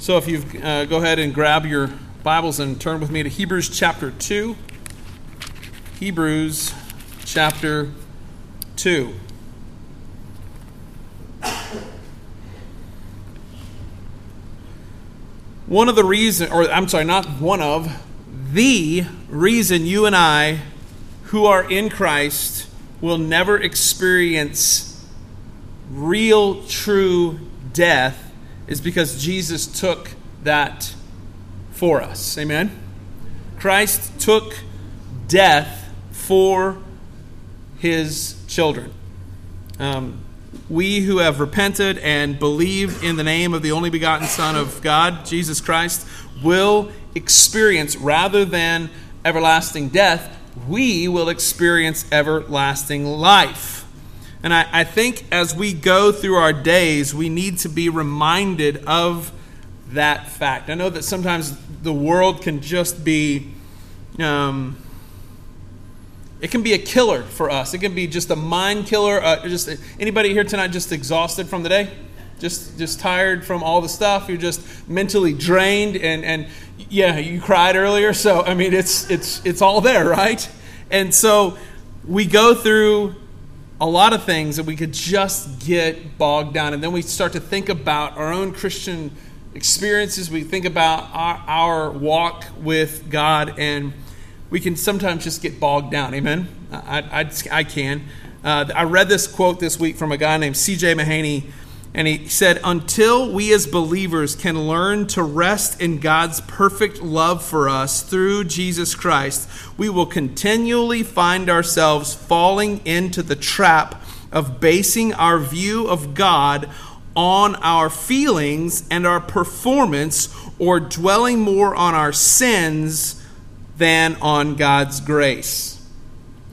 So if you uh, go ahead and grab your Bibles and turn with me to Hebrews chapter 2. Hebrews chapter 2. One of the reasons, or I'm sorry, not one of, the reason you and I, who are in Christ, will never experience real, true death is because Jesus took that for us. Amen? Christ took death for his children. Um, we who have repented and believe in the name of the only begotten Son of God, Jesus Christ, will experience, rather than everlasting death, we will experience everlasting life. And I, I think as we go through our days, we need to be reminded of that fact. I know that sometimes the world can just be, um, it can be a killer for us. It can be just a mind killer. Uh, just anybody here tonight just exhausted from the day, just just tired from all the stuff. You're just mentally drained, and and yeah, you cried earlier. So I mean, it's it's it's all there, right? And so we go through a lot of things that we could just get bogged down. And then we start to think about our own Christian experiences. We think about our, our walk with God, and we can sometimes just get bogged down. Amen? I, I, I can. Uh, I read this quote this week from a guy named C.J. Mahaney and he said, Until we as believers can learn to rest in God's perfect love for us through Jesus Christ, we will continually find ourselves falling into the trap of basing our view of God on our feelings and our performance or dwelling more on our sins than on God's grace.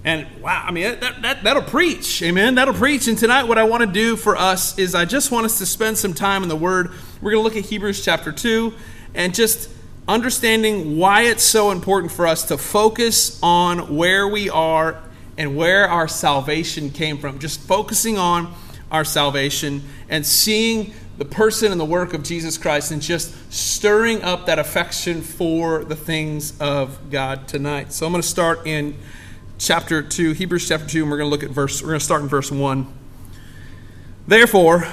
And wow, I mean, that, that, that'll preach. Amen. That'll preach. And tonight, what I want to do for us is I just want us to spend some time in the Word. We're going to look at Hebrews chapter 2 and just understanding why it's so important for us to focus on where we are and where our salvation came from. Just focusing on our salvation and seeing the person and the work of Jesus Christ and just stirring up that affection for the things of God tonight. So I'm going to start in chapter 2, Hebrews chapter 2, and we're going to look at verse, we're going to start in verse 1. Therefore,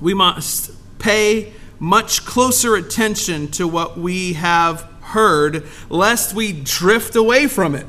we must pay much closer attention to what we have heard, lest we drift away from it.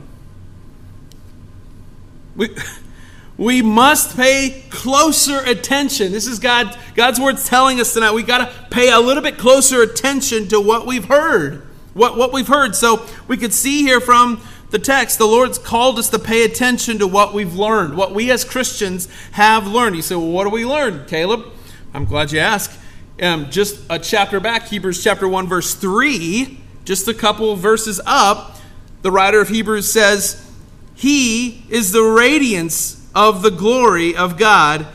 We, we must pay closer attention. This is God, God's words telling us tonight. We got to pay a little bit closer attention to what we've heard. What, what we've heard. So we could see here from the text, the Lord's called us to pay attention to what we've learned, what we as Christians have learned. You say, well, what do we learn, Caleb? I'm glad you asked. Um, just a chapter back, Hebrews chapter 1, verse 3, just a couple verses up, the writer of Hebrews says, He is the radiance of the glory of God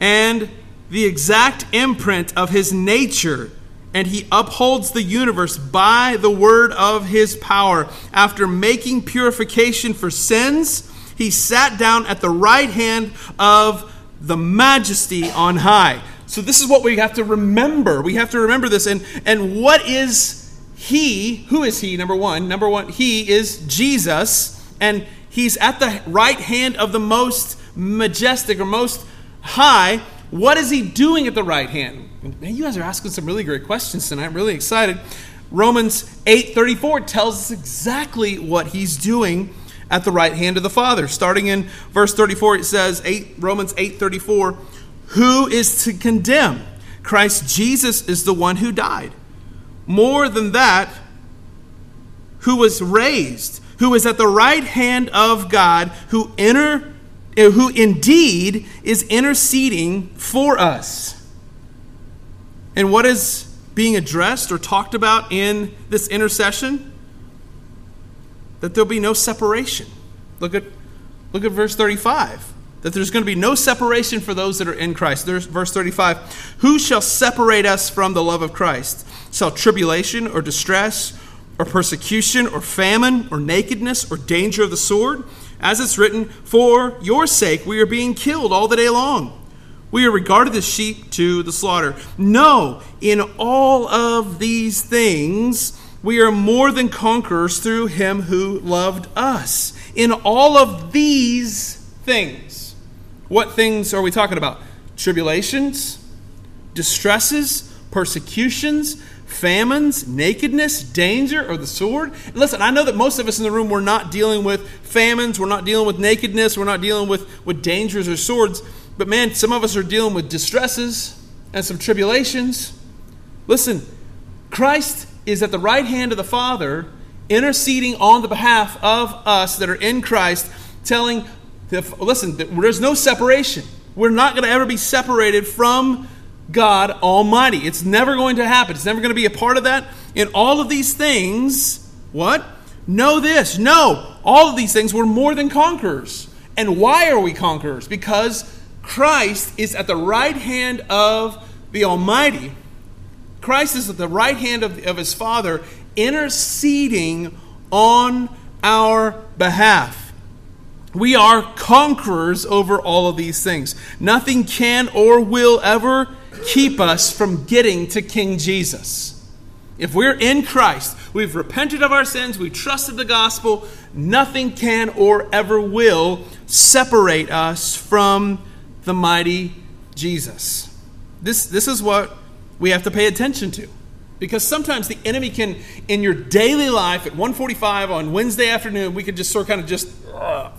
and the exact imprint of His nature and he upholds the universe by the word of his power. After making purification for sins, he sat down at the right hand of the majesty on high. So this is what we have to remember. We have to remember this. And, and what is he? Who is he? Number one. Number one, he is Jesus. And he's at the right hand of the most majestic or most high. What is he doing at the right hand? Man, you guys are asking some really great questions tonight. I'm really excited. Romans 8:34 tells us exactly what he's doing at the right hand of the Father. Starting in verse 34, it says, 8, Romans 8:34, who is to condemn? Christ Jesus is the one who died. More than that, who was raised, who is at the right hand of God, who enter, who indeed is interceding for us. And what is being addressed or talked about in this intercession? That there'll be no separation. Look at, look at verse 35. That there's going to be no separation for those that are in Christ. There's verse 35. Who shall separate us from the love of Christ? Shall tribulation or distress or persecution or famine or nakedness or danger of the sword? As it's written, For your sake we are being killed all the day long. We are regarded as sheep to the slaughter. No, in all of these things, we are more than conquerors through him who loved us. In all of these things, what things are we talking about? Tribulations, distresses, persecutions, famines, nakedness, danger, or the sword. Listen, I know that most of us in the room, we're not dealing with famines, we're not dealing with nakedness, we're not dealing with, with dangers or swords. But man, some of us are dealing with distresses and some tribulations. Listen, Christ is at the right hand of the Father, interceding on the behalf of us that are in Christ, telling, listen, there's no separation. We're not going to ever be separated from God Almighty. It's never going to happen. It's never going to be a part of that. In all of these things, what? Know this. No, all of these things we're more than conquerors. And why are we conquerors? Because Christ is at the right hand of the Almighty. Christ is at the right hand of, of his Father, interceding on our behalf. We are conquerors over all of these things. Nothing can or will ever keep us from getting to King Jesus. If we're in Christ, we've repented of our sins, we trusted the gospel, nothing can or ever will separate us from the mighty Jesus. This, this is what we have to pay attention to. Because sometimes the enemy can, in your daily life at 145 on Wednesday afternoon, we could just sort of kind of just uh,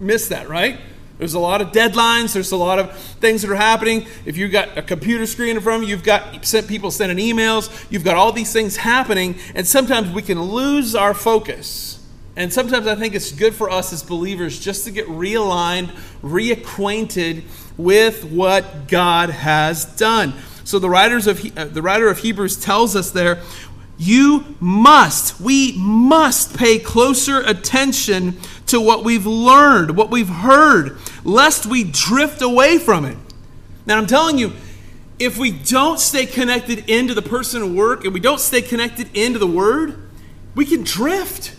miss that, right? There's a lot of deadlines. There's a lot of things that are happening. If you've got a computer screen in front of you, you've got sent people sending emails. You've got all these things happening, and sometimes we can lose our focus. And sometimes I think it's good for us as believers just to get realigned, reacquainted with what God has done. So the writers of uh, the writer of Hebrews tells us there, you must, we must pay closer attention to what we've learned, what we've heard, lest we drift away from it. Now, I'm telling you, if we don't stay connected into the person and work, and we don't stay connected into the word, we can drift.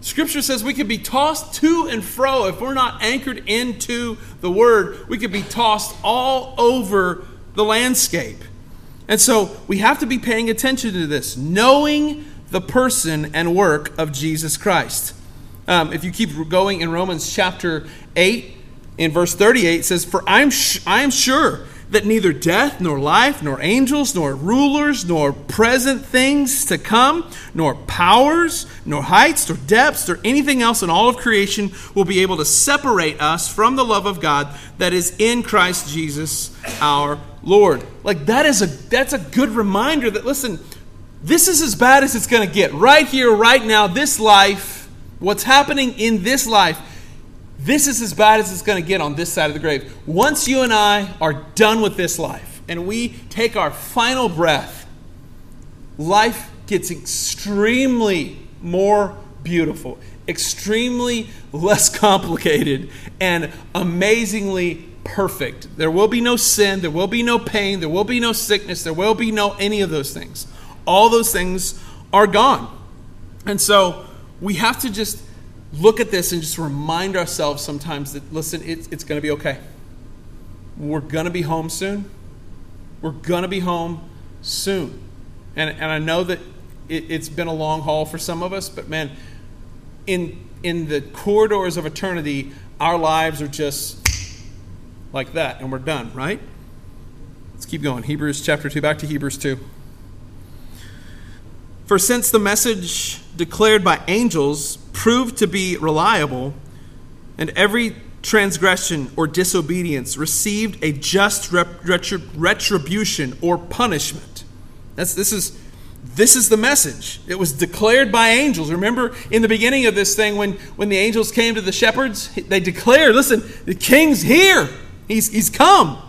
Scripture says we can be tossed to and fro. If we're not anchored into the word, we could be tossed all over the landscape. And so we have to be paying attention to this, knowing the person and work of Jesus Christ. Um, if you keep going in Romans chapter 8, in verse 38, it says, For I'm, sh- I am sure that neither death, nor life, nor angels, nor rulers, nor present things to come, nor powers, nor heights, nor depths, or anything else in all of creation will be able to separate us from the love of God that is in Christ Jesus our Lord. Like that is a that's a good reminder that listen, this is as bad as it's going to get. Right here, right now, this life, what's happening in this life, this is as bad as it's going to get on this side of the grave. Once you and I are done with this life and we take our final breath, life gets extremely more beautiful, extremely less complicated, and amazingly perfect. There will be no sin, there will be no pain, there will be no sickness, there will be no any of those things. All those things are gone. And so we have to just look at this and just remind ourselves sometimes that, listen, it's, it's going to be okay. We're going to be home soon. We're going to be home soon. And, and I know that it, it's been a long haul for some of us, but man, in, in the corridors of eternity, our lives are just like that, and we're done, right? Let's keep going. Hebrews chapter 2, back to Hebrews 2. For since the message declared by angels proved to be reliable, and every transgression or disobedience received a just retribution or punishment. That's, this, is, this is the message. It was declared by angels. Remember in the beginning of this thing when, when the angels came to the shepherds? They declared, listen, the king's here. He's, he's come.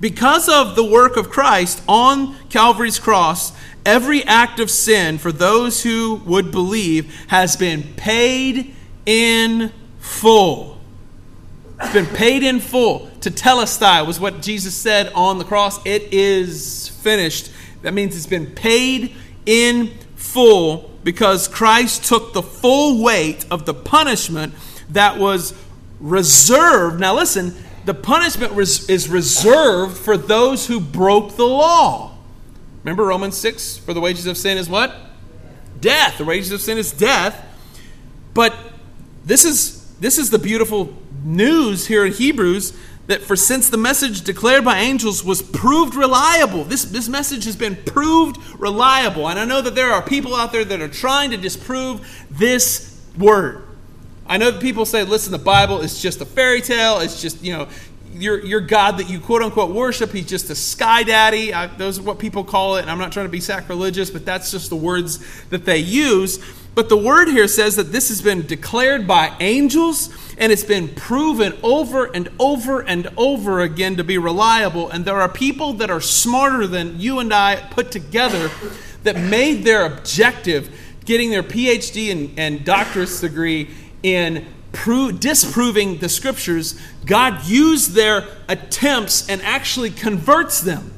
Because of the work of Christ on Calvary's cross, every act of sin for those who would believe has been paid in full. It's been paid in full. Tetelestai was what Jesus said on the cross. It is finished. That means it's been paid in full because Christ took the full weight of the punishment that was reserved. Now, listen, the punishment is reserved for those who broke the law. Remember Romans 6? For the wages of sin is what? Death. The wages of sin is death. But this is this is the beautiful news here in Hebrews that for since the message declared by angels was proved reliable, this, this message has been proved reliable. And I know that there are people out there that are trying to disprove this word. I know that people say, listen, the Bible is just a fairy tale. It's just, you know, your, your God that you quote unquote worship, he's just a sky daddy. I, those are what people call it. And I'm not trying to be sacrilegious, but that's just the words that they use. But the word here says that this has been declared by angels and it's been proven over and over and over again to be reliable. And there are people that are smarter than you and I put together that made their objective getting their PhD and, and doctorate degree in pro- disproving the scriptures. God used their attempts and actually converts them.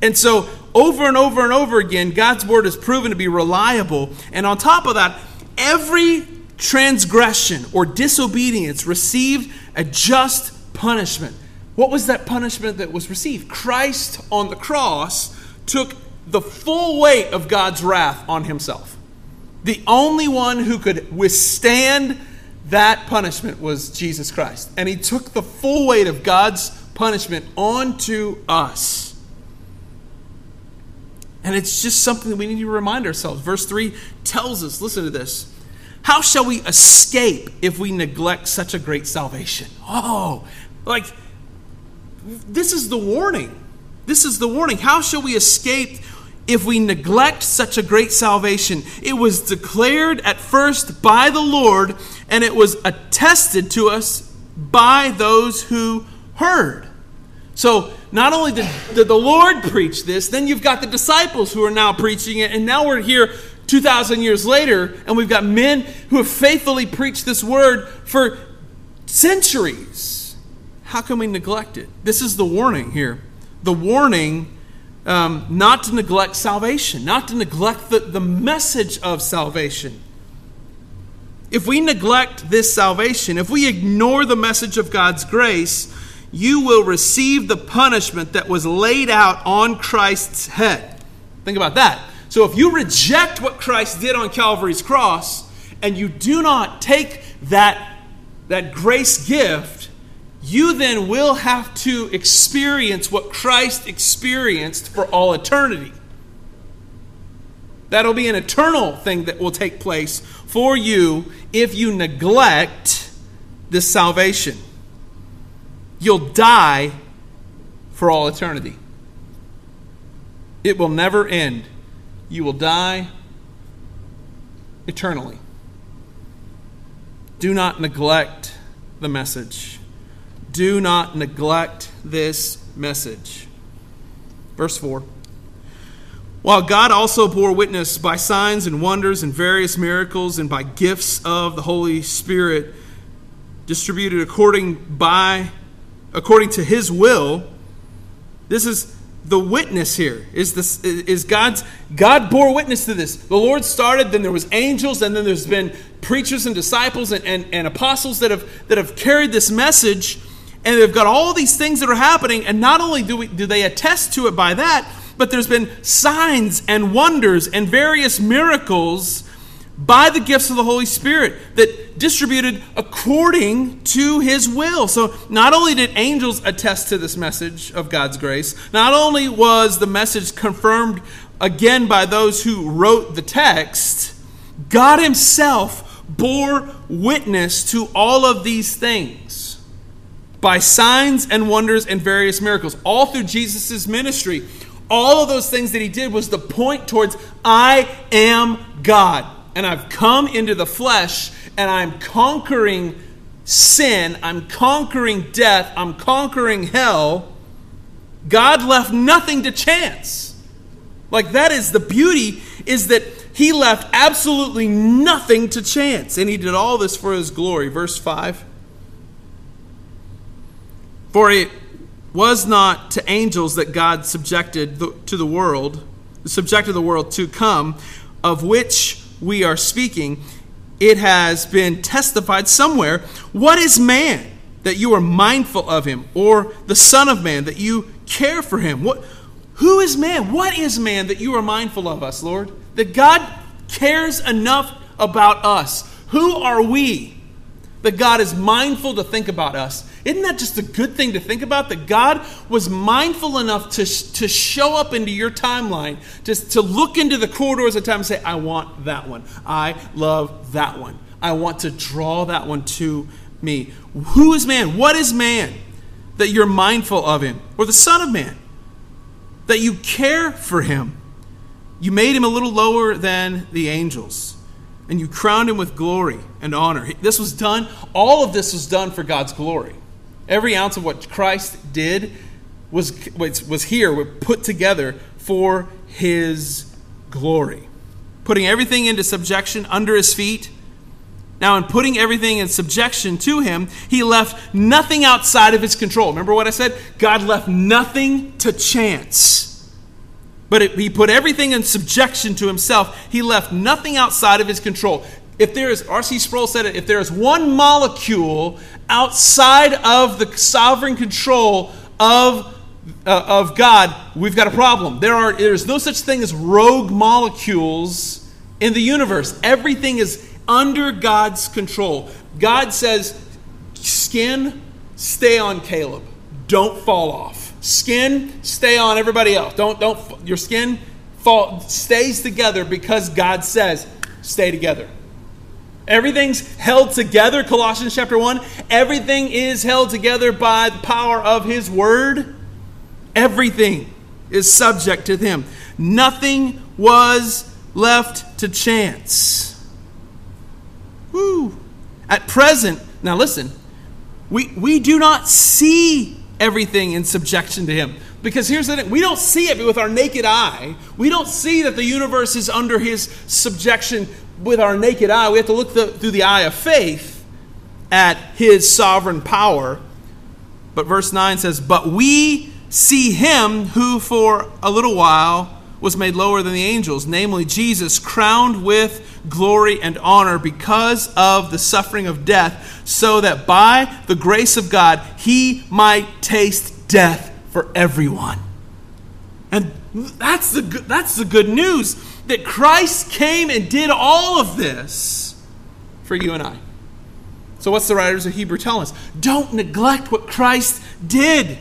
And so, over and over and over again, God's word is proven to be reliable. And on top of that, every transgression or disobedience received a just punishment. What was that punishment that was received? Christ on the cross took the full weight of God's wrath on himself. The only one who could withstand that punishment was Jesus Christ. And he took the full weight of God's punishment onto us. And it's just something that we need to remind ourselves. Verse 3 tells us listen to this. How shall we escape if we neglect such a great salvation? Oh, like, this is the warning. This is the warning. How shall we escape if we neglect such a great salvation? It was declared at first by the Lord, and it was attested to us by those who heard. So, not only did, did the Lord preach this, then you've got the disciples who are now preaching it, and now we're here 2,000 years later, and we've got men who have faithfully preached this word for centuries. How can we neglect it? This is the warning here. The warning um, not to neglect salvation, not to neglect the, the message of salvation. If we neglect this salvation, if we ignore the message of God's grace, you will receive the punishment that was laid out on Christ's head. Think about that. So if you reject what Christ did on Calvary's cross and you do not take that, that grace gift, you then will have to experience what Christ experienced for all eternity. That'll be an eternal thing that will take place for you if you neglect this salvation. You'll die for all eternity. It will never end you will die eternally. Do not neglect the message. Do not neglect this message. Verse 4. While God also bore witness by signs and wonders and various miracles and by gifts of the Holy Spirit distributed according by according to his will, this is the witness here is this is god's god bore witness to this the lord started then there was angels and then there's been preachers and disciples and, and, and apostles that have that have carried this message and they've got all these things that are happening and not only do we do they attest to it by that but there's been signs and wonders and various miracles by the gifts of the Holy Spirit that distributed according to his will. So not only did angels attest to this message of God's grace, not only was the message confirmed again by those who wrote the text, God himself bore witness to all of these things by signs and wonders and various miracles all through Jesus' ministry. All of those things that he did was the point towards I am God and I've come into the flesh and I'm conquering sin, I'm conquering death, I'm conquering hell, God left nothing to chance. Like that is the beauty is that he left absolutely nothing to chance and he did all this for his glory. Verse 5 For it was not to angels that God subjected to the world, subjected the world to come, of which we are speaking, it has been testified somewhere. What is man that you are mindful of him, or the Son of Man, that you care for him. What, who is man? What is man that you are mindful of us, Lord? That God cares enough about us. Who are we that God is mindful to think about us? Isn't that just a good thing to think about? That God was mindful enough to, to show up into your timeline, just to look into the corridors of time and say, I want that one. I love that one. I want to draw that one to me. Who is man? What is man that you're mindful of him? Or the Son of Man? That you care for him. You made him a little lower than the angels, and you crowned him with glory and honor. This was done, all of this was done for God's glory. Every ounce of what Christ did was, was here, put together for his glory. Putting everything into subjection under his feet now, in putting everything in subjection to him, he left nothing outside of his control. Remember what I said? God left nothing to chance. But it, he put everything in subjection to himself. He left nothing outside of his control. If there is, R.C. Sproul said it, if there is one molecule outside of the sovereign control of uh, of God, we've got a problem. There are there's no such thing as rogue molecules in the universe. Everything is under God's control. God says, skin, stay on Caleb. Don't fall off. Skin, stay on everybody else. Don't, don't, your skin fall, stays together because God says, stay together. Everything's held together, Colossians chapter 1. Everything is held together by the power of His Word. Everything is subject to Him. Nothing was left to chance. Woo. At present, now listen, we, we do not see everything in subjection to Him. Because here's the thing we don't see it with our naked eye. We don't see that the universe is under His subjection with our naked eye. We have to look the, through the eye of faith at His sovereign power. But verse 9 says, But we see Him who for a little while was made lower than the angels, namely Jesus, crowned with glory and honor because of the suffering of death, so that by the grace of God he might taste death for everyone. And that's the, that's the good news that Christ came and did all of this for you and I. So, what's the writers of Hebrew telling us? Don't neglect what Christ did.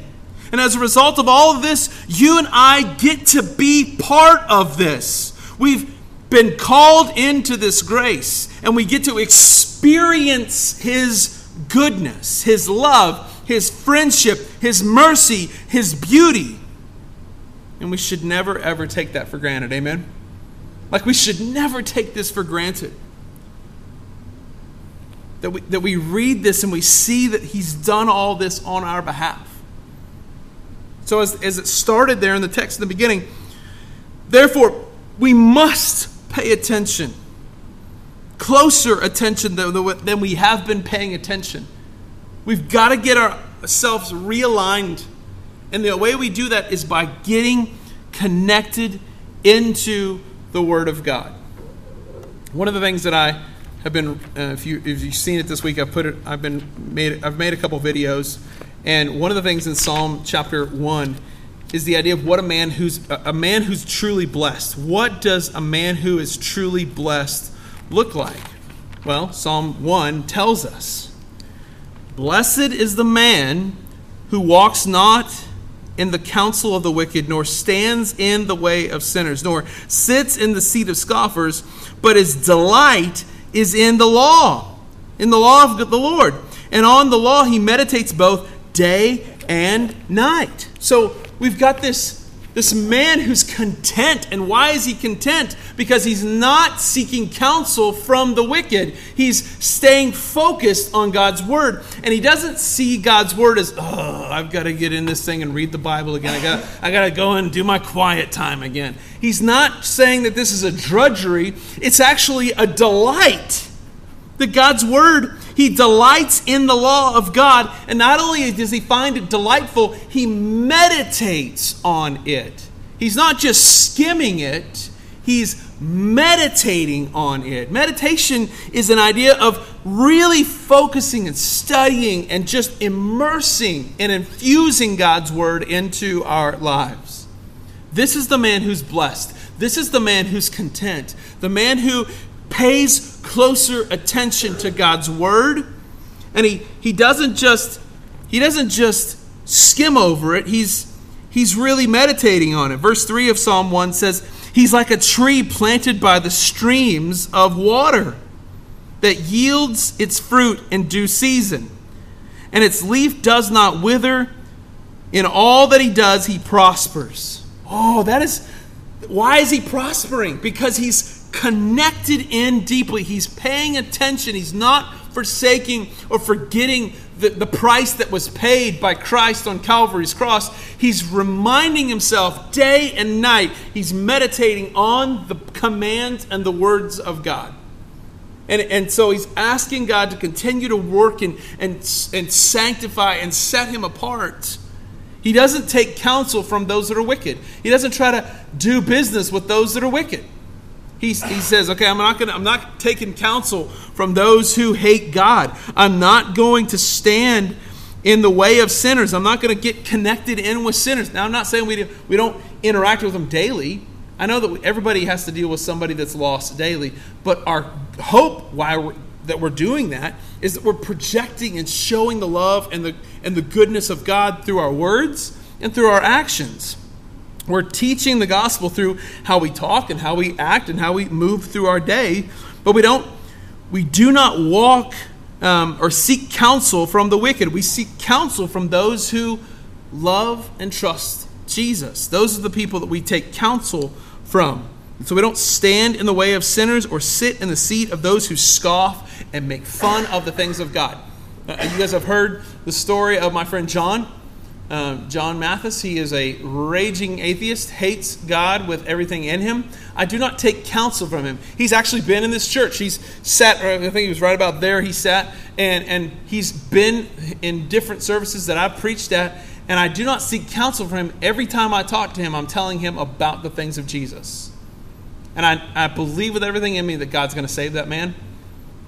And as a result of all of this, you and I get to be part of this. We've been called into this grace, and we get to experience His goodness, His love, His friendship, His mercy, His beauty. And we should never, ever take that for granted. Amen? Like, we should never take this for granted. That we, that we read this and we see that He's done all this on our behalf. So, as, as it started there in the text in the beginning, therefore, we must pay attention, closer attention than, than we have been paying attention. We've got to get ourselves realigned. And the way we do that is by getting connected into the Word of God. One of the things that I have been, uh, if, you, if you've seen it this week, I've put it, I've been made, I've made a couple videos and one of the things in Psalm chapter 1 is the idea of what a man who's a man who's truly blessed. What does a man who is truly blessed look like? Well, Psalm 1 tells us. Blessed is the man who walks not in the counsel of the wicked, nor stands in the way of sinners, nor sits in the seat of scoffers, but his delight is in the law, in the law of the Lord. And on the law he meditates both day and night. So we've got this, this man who's content. And why is he content? Because he's not seeking counsel from the wicked. He's staying focused on God's word. And he doesn't see God's word as, oh, I've got to get in this thing and read the Bible again. I got, I got to go and do my quiet time again. He's not saying that this is a drudgery, it's actually a delight. That God's word he delights in the law of God, and not only does he find it delightful, he meditates on it. He's not just skimming it, he's meditating on it. Meditation is an idea of really focusing and studying and just immersing and infusing God's word into our lives. This is the man who's blessed. This is the man who's content. The man who pays closer attention to God's word. And he, he doesn't just he doesn't just skim over it. He's he's really meditating on it. Verse 3 of Psalm 1 says, He's like a tree planted by the streams of water that yields its fruit in due season, and its leaf does not wither. In all that he does, he prospers. Oh, that is why is he prospering? Because he's connected in deeply. He's paying attention. He's not forsaking or forgetting the, the price that was paid by Christ on Calvary's cross. He's reminding himself day and night. He's meditating on the commands and the words of God. And, and so he's asking God to continue to work and, and, and sanctify and set him apart. He doesn't take counsel from those that are wicked. He doesn't try to do business with those that are wicked. He, he says, okay, I'm not, gonna, I'm not taking counsel from those who hate God. I'm not going to stand in the way of sinners. I'm not going to get connected in with sinners. Now, I'm not saying we, do, we don't interact with them daily. I know that everybody has to deal with somebody that's lost daily, but our hope why we're, that we're doing that is that we're projecting and showing the love and the, and the goodness of God through our words and through our actions. We're teaching the gospel through how we talk and how we act and how we move through our day, but we don't we do not walk um, or seek counsel from the wicked. We seek counsel from those who love and trust Jesus. Those are the people that we take counsel from. And so we don't stand in the way of sinners or sit in the seat of those who scoff and make fun of the things of God. Uh, you guys have heard the story of my friend John. Uh, John Mathis, he is a raging atheist, hates God with everything in him. I do not take counsel from him. He's actually been in this church. He's sat, I think he was right about there, he sat, and, and he's been in different services that I've preached at, and I do not seek counsel from him. Every time I talk to him, I'm telling him about the things of Jesus. And I, I believe with everything in me that God's going to save that man,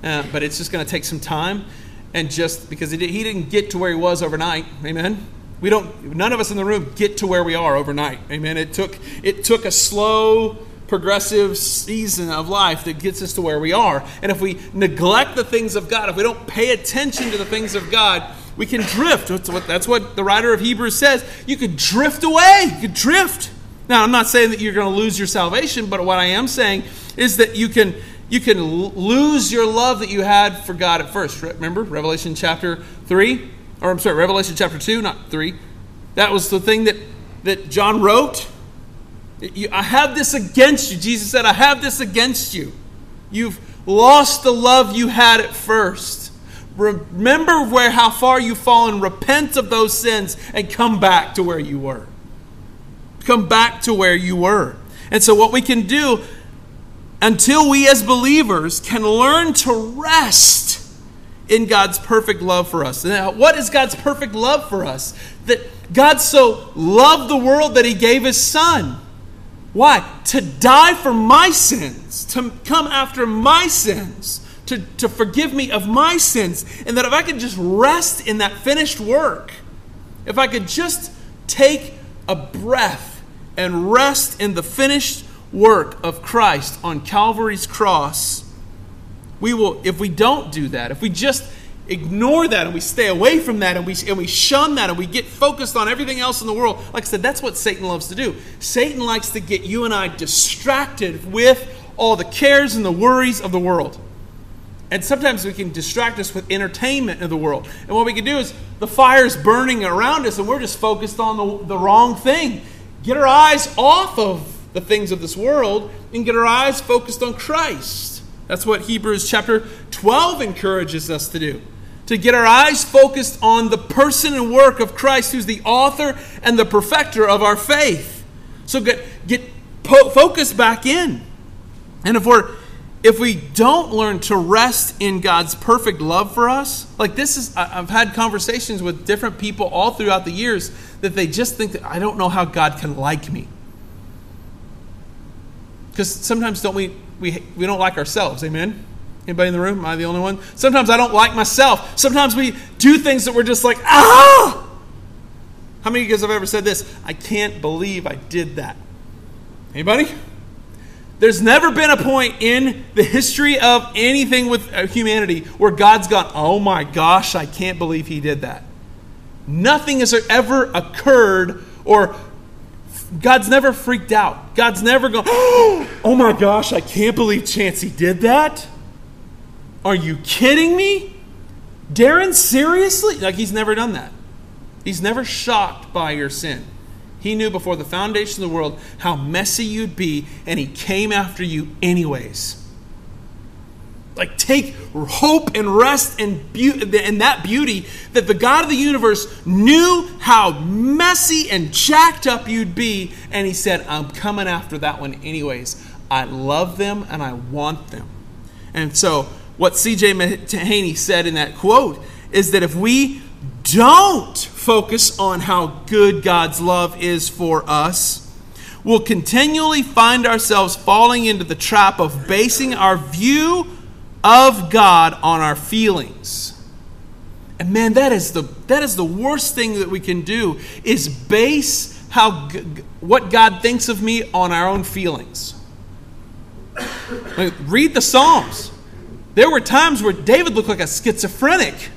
uh, but it's just going to take some time, and just because he, he didn't get to where he was overnight, amen? We don't none of us in the room get to where we are overnight. Amen. It took it took a slow progressive season of life that gets us to where we are. And if we neglect the things of God, if we don't pay attention to the things of God, we can drift. That's what, the writer of Hebrews says. You could drift away. You could drift. Now, I'm not saying that you're going to lose your salvation, but what I am saying is that you can you can lose your love that you had for God at first. Remember Revelation chapter 3? Or I'm sorry, Revelation chapter 2, not 3. That was the thing that, that John wrote. I have this against you. Jesus said, I have this against you. You've lost the love you had at first. Remember where how far you've fallen, repent of those sins, and come back to where you were. Come back to where you were. And so, what we can do until we as believers can learn to rest in God's perfect love for us. Now, what is God's perfect love for us? That God so loved the world that he gave his son. Why? To die for my sins, to come after my sins, to, to forgive me of my sins. And that if I could just rest in that finished work, if I could just take a breath and rest in the finished work of Christ on Calvary's cross, we will, if we don't do that, if we just ignore that and we stay away from that and we, and we shun that and we get focused on everything else in the world, like I said, that's what Satan loves to do. Satan likes to get you and I distracted with all the cares and the worries of the world. And sometimes we can distract us with entertainment of the world. And what we can do is the fire's burning around us and we're just focused on the, the wrong thing. Get our eyes off of the things of this world and get our eyes focused on Christ. That's what Hebrews chapter 12 encourages us to do. To get our eyes focused on the person and work of Christ, who's the author and the perfecter of our faith. So get, get po- focused back in. And if we're if we don't learn to rest in God's perfect love for us, like this is, I've had conversations with different people all throughout the years that they just think that I don't know how God can like me. Because sometimes don't we we, we don't like ourselves, amen? Anybody in the room? Am I the only one? Sometimes I don't like myself. Sometimes we do things that we're just like, ah! How many of you guys have ever said this? I can't believe I did that. Anybody? There's never been a point in the history of anything with uh, humanity where God's gone, oh my gosh, I can't believe he did that. Nothing has ever occurred or God's never freaked out. God's never gone, oh my gosh, I can't believe Chancey did that. Are you kidding me? Darren, seriously? Like, he's never done that. He's never shocked by your sin. He knew before the foundation of the world how messy you'd be, and He came after you anyways. Like, take hope and rest in, be- in that beauty that the God of the universe knew how messy and jacked up you'd be, and He said, I'm coming after that one anyways. I love them and I want them. And so, what C.J. Mahaney said in that quote is that if we don't focus on how good God's love is for us, we'll continually find ourselves falling into the trap of basing our view of God on our feelings. And man, that is the that is the worst thing that we can do is base how what God thinks of me on our own feelings. read the Psalms. There were times where David looked like a schizophrenic.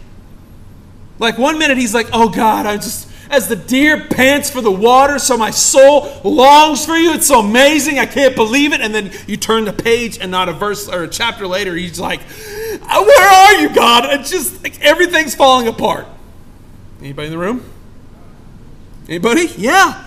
Like one minute he's like, oh God, I just, as the deer pants for the water, so my soul longs for you. It's so amazing. I can't believe it. And then you turn the page and not a verse or a chapter later, he's like, uh, where are you, God? It's just like everything's falling apart. Anybody in the room? Anybody? Yeah.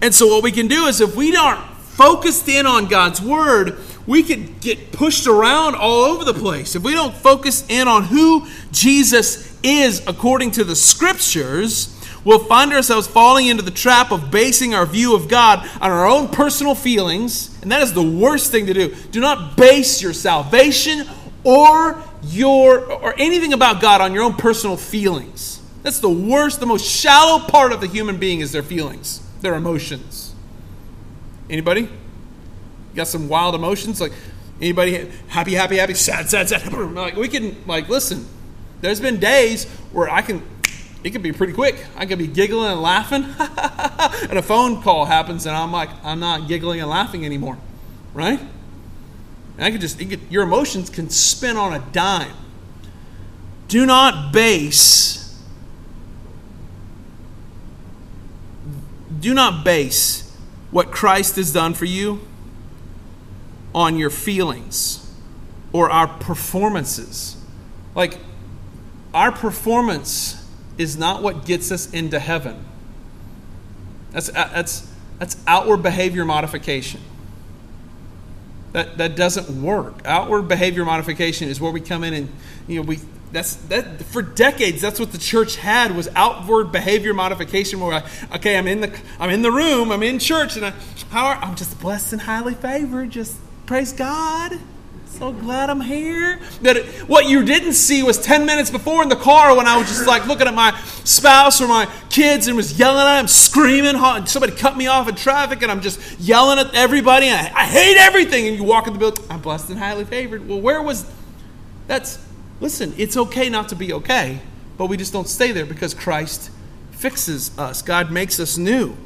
And so what we can do is if we aren't focused in on God's word, we could get pushed around all over the place. If we don't focus in on who Jesus is according to the scriptures, we'll find ourselves falling into the trap of basing our view of God on our own personal feelings, and that is the worst thing to do. Do not base your salvation or your or anything about God on your own personal feelings. That's the worst, the most shallow part of the human being is their feelings, their emotions. Anybody? got some wild emotions like anybody happy happy happy sad sad sad like we can like listen there's been days where i can it could be pretty quick. I could be giggling and laughing. And a phone call happens and i'm like i'm not giggling and laughing anymore right? And i could just could, your emotions can spin on a dime. Do not base do not base what christ has done for you on your feelings or our performances. Like, our performance is not what gets us into heaven. That's, uh, that's, that's outward behavior modification. That, that doesn't work. Outward behavior modification is where we come in and, you know, we, that's that for decades that's what the church had was outward behavior modification where I, okay i'm in the i'm in the room i'm in church and I, how are, i'm just blessed and highly favored just Praise God. So glad I'm here. That what you didn't see was 10 minutes before in the car when I was just like looking at my spouse or my kids and was yelling at them, screaming. Somebody cut me off in traffic and I'm just yelling at everybody. I, I hate everything. And you walk in the building, I'm blessed and highly favored. Well, where was that's, listen, it's okay not to be okay, but we just don't stay there because Christ fixes us. God makes us new.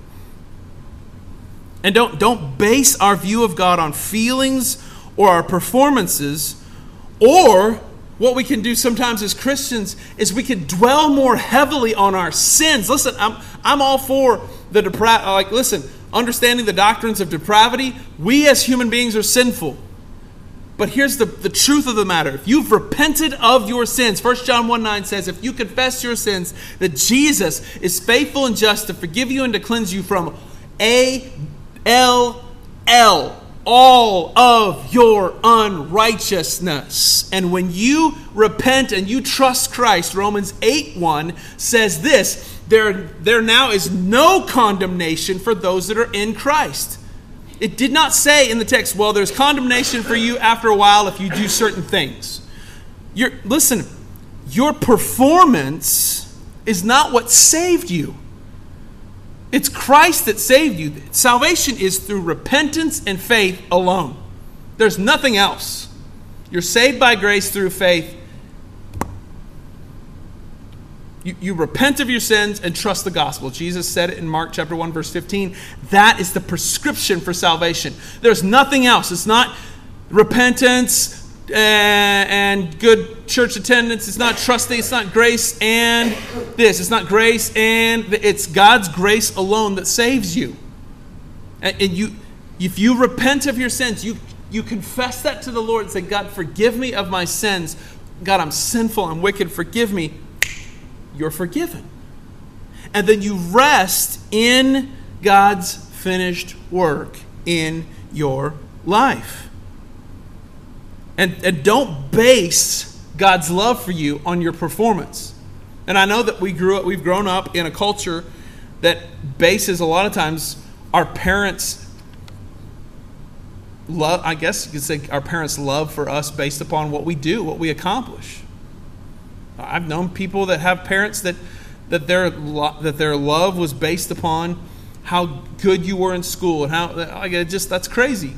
And don't, don't base our view of God on feelings or our performances, or what we can do sometimes as Christians is we can dwell more heavily on our sins. Listen, I'm, I'm all for the depravity. Like, listen, understanding the doctrines of depravity, we as human beings are sinful. But here's the, the truth of the matter. If you've repented of your sins, 1 John 1 9 says, if you confess your sins, that Jesus is faithful and just to forgive you and to cleanse you from a L L all of your unrighteousness. And when you repent and you trust Christ, Romans 8 1 says this there, there now is no condemnation for those that are in Christ. It did not say in the text, well, there's condemnation for you after a while if you do certain things. You're, listen, your performance is not what saved you. It's Christ that saved you. Salvation is through repentance and faith alone. There's nothing else. You're saved by grace through faith. You, you repent of your sins and trust the gospel. Jesus said it in Mark chapter 1, verse 15. That is the prescription for salvation. There's nothing else. It's not repentance and, eh, good church attendance. It's not trusting. It's not grace and this. It's not grace and it's God's grace alone that saves you. And, and you, if you repent of your sins, you, you confess that to the Lord and say, God, forgive me of my sins. God, I'm sinful, I'm wicked, forgive me you're forgiven. And then you rest in God's finished work in your life. And, and don't base God's love for you on your performance. And I know that we grew up, we've grown up in a culture that bases a lot of times our parents' love, I guess you could say our parents' love for us based upon what we do, what we accomplish. I've known people that have parents that that their that their love was based upon how good you were in school and how like just that's crazy.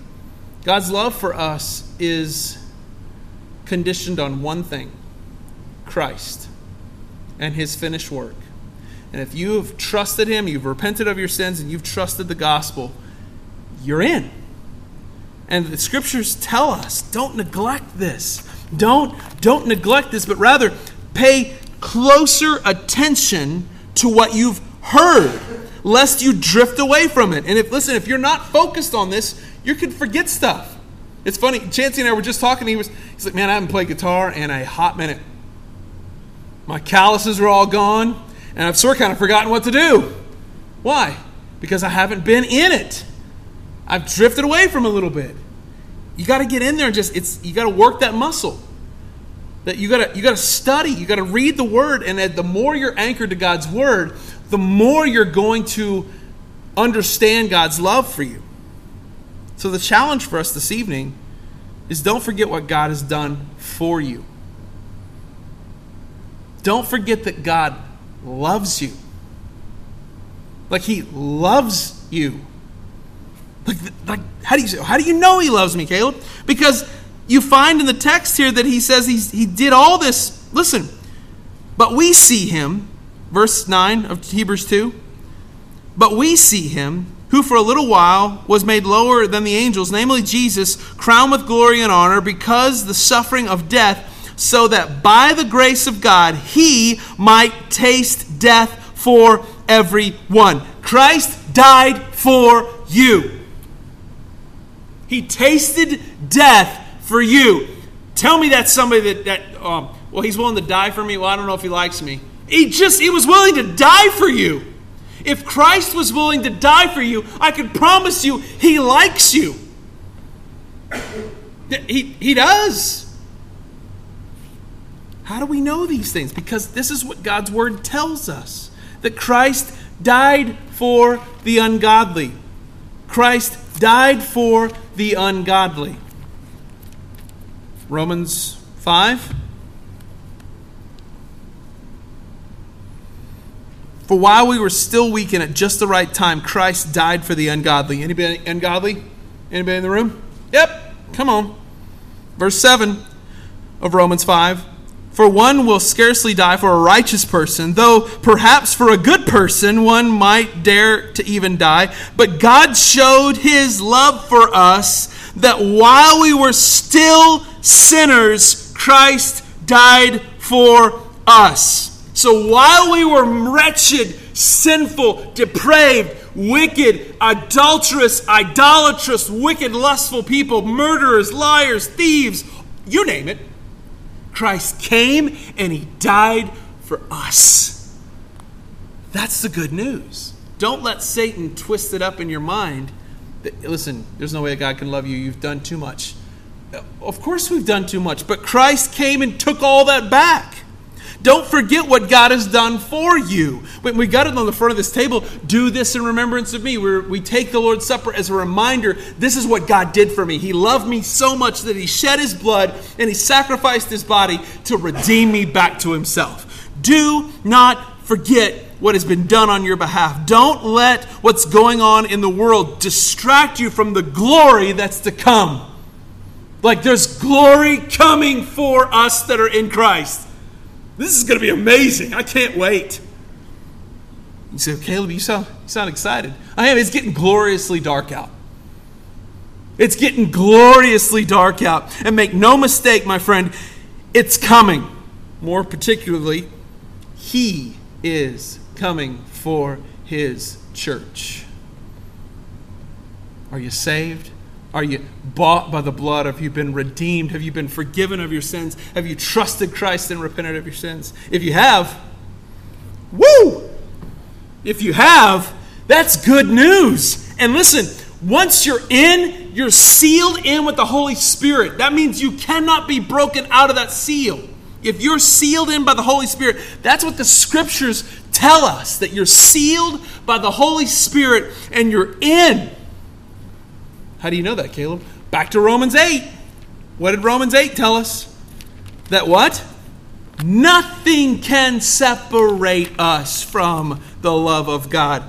God's love for us is conditioned on one thing: Christ and his finished work. And if you have trusted him, you've repented of your sins and you've trusted the gospel, you're in. And the scriptures tell us, don't neglect this. Don't don't neglect this, but rather Pay closer attention to what you've heard, lest you drift away from it. And if, listen, if you're not focused on this, you could forget stuff. It's funny, Chancey and I were just talking. He was, he's like, man, I haven't played guitar in a hot minute. My calluses are all gone, and I've sort of kind of forgotten what to do. Why? Because I haven't been in it. I've drifted away from a little bit. You got to get in there and just, it's, you got to work that muscle. That you gotta you gotta study, you gotta read the word, and the more you're anchored to God's word, the more you're going to understand God's love for you. So the challenge for us this evening is don't forget what God has done for you. Don't forget that God loves you. Like he loves you. Like, like how do you how do you know he loves me, Caleb? Because you find in the text here that he says he's, he did all this. Listen, but we see him, verse 9 of Hebrews 2. But we see him, who for a little while was made lower than the angels, namely Jesus, crowned with glory and honor because the suffering of death, so that by the grace of God he might taste death for everyone. Christ died for you. He tasted death for you. Tell me that's somebody that, that um, well, he's willing to die for me. Well, I don't know if he likes me. He just, he was willing to die for you. If Christ was willing to die for you, I can promise you he likes you. He, he does. How do we know these things? Because this is what God's word tells us that Christ died for the ungodly. Christ died for the ungodly. Romans 5. For while we were still weak and at just the right time, Christ died for the ungodly. Anybody ungodly? Anybody in the room? Yep. Come on. Verse 7 of Romans 5. For one will scarcely die for a righteous person, though perhaps for a good person one might dare to even die. But God showed his love for us that while we were still sinners, Christ died for us. So while we were wretched, sinful, depraved, wicked, adulterous, idolatrous, wicked, lustful people, murderers, liars, thieves, you name it, Christ came and he died for us. That's the good news. Don't let Satan twist it up in your mind. That, listen, there's no way a God can love you. You've done too much. Of course, we've done too much, but Christ came and took all that back. Don't forget what God has done for you. When we got it on the front of this table, do this in remembrance of me. We're, we take the Lord's Supper as a reminder this is what God did for me. He loved me so much that He shed His blood and He sacrificed His body to redeem me back to Himself. Do not forget what has been done on your behalf. Don't let what's going on in the world distract you from the glory that's to come. Like there's glory coming for us that are in Christ. This is going to be amazing. I can't wait. You say, Caleb, you sound, you sound excited. I am. It's getting gloriously dark out. It's getting gloriously dark out. And make no mistake, my friend, it's coming. More particularly, He is coming for His church. Are you saved? Are you bought by the blood? Have you been redeemed? Have you been forgiven of your sins? Have you trusted Christ and repented of your sins? If you have, woo! If you have, that's good news. And listen, once you're in, you're sealed in with the Holy Spirit. That means you cannot be broken out of that seal. If you're sealed in by the Holy Spirit, that's what the scriptures tell us that you're sealed by the Holy Spirit and you're in. How do you know that, Caleb? Back to Romans 8. What did Romans 8 tell us? That what? Nothing can separate us from the love of God.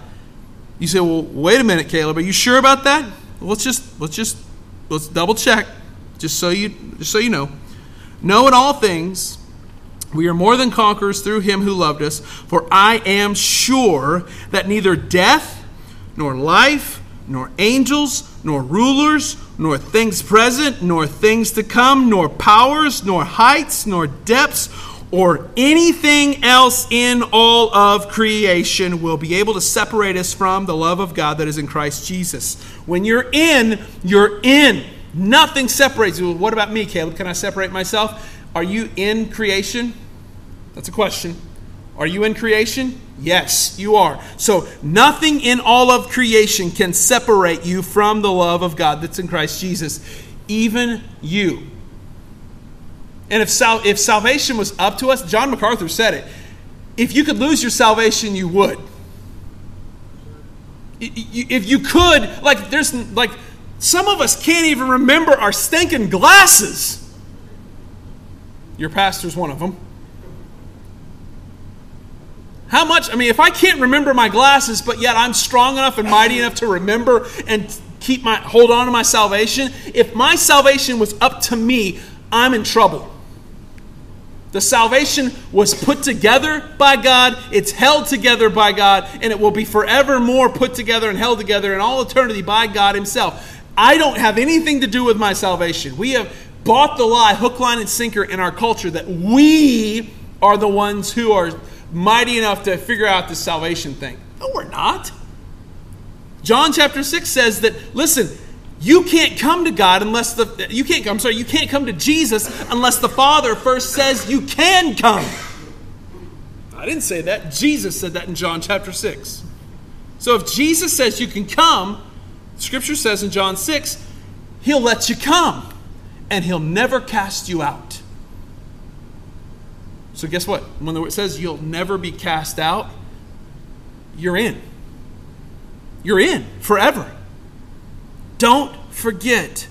You say, "Well, wait a minute, Caleb. Are you sure about that?" Let's just let's just let's double check just so you just so you know. Know in all things we are more than conquerors through him who loved us, for I am sure that neither death nor life nor angels, nor rulers, nor things present, nor things to come, nor powers, nor heights, nor depths, or anything else in all of creation will be able to separate us from the love of God that is in Christ Jesus. When you're in, you're in. Nothing separates you. What about me, Caleb? Can I separate myself? Are you in creation? That's a question. Are you in creation? Yes, you are. So nothing in all of creation can separate you from the love of God that's in Christ Jesus, even you. And if, sal- if salvation was up to us, John MacArthur said it. If you could lose your salvation, you would. If you could, like, there's like, some of us can't even remember our stinking glasses. Your pastor's one of them. How much, I mean, if I can't remember my glasses, but yet I'm strong enough and mighty enough to remember and keep my, hold on to my salvation, if my salvation was up to me, I'm in trouble. The salvation was put together by God, it's held together by God, and it will be forevermore put together and held together in all eternity by God Himself. I don't have anything to do with my salvation. We have bought the lie, hook, line, and sinker in our culture that we are the ones who are mighty enough to figure out this salvation thing. No, we're not. John chapter 6 says that, listen, you can't come to God unless the you can't I'm sorry, you can't come to Jesus unless the Father first says you can come. I didn't say that. Jesus said that in John chapter 6. So if Jesus says you can come, scripture says in John 6, he'll let you come and he'll never cast you out. So, guess what? When it says you'll never be cast out, you're in. You're in forever. Don't forget.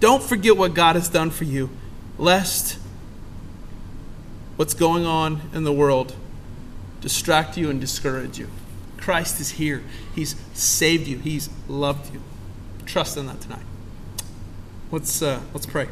Don't forget what God has done for you, lest what's going on in the world distract you and discourage you. Christ is here. He's saved you. He's loved you. Trust in that tonight. Let's uh, let's pray.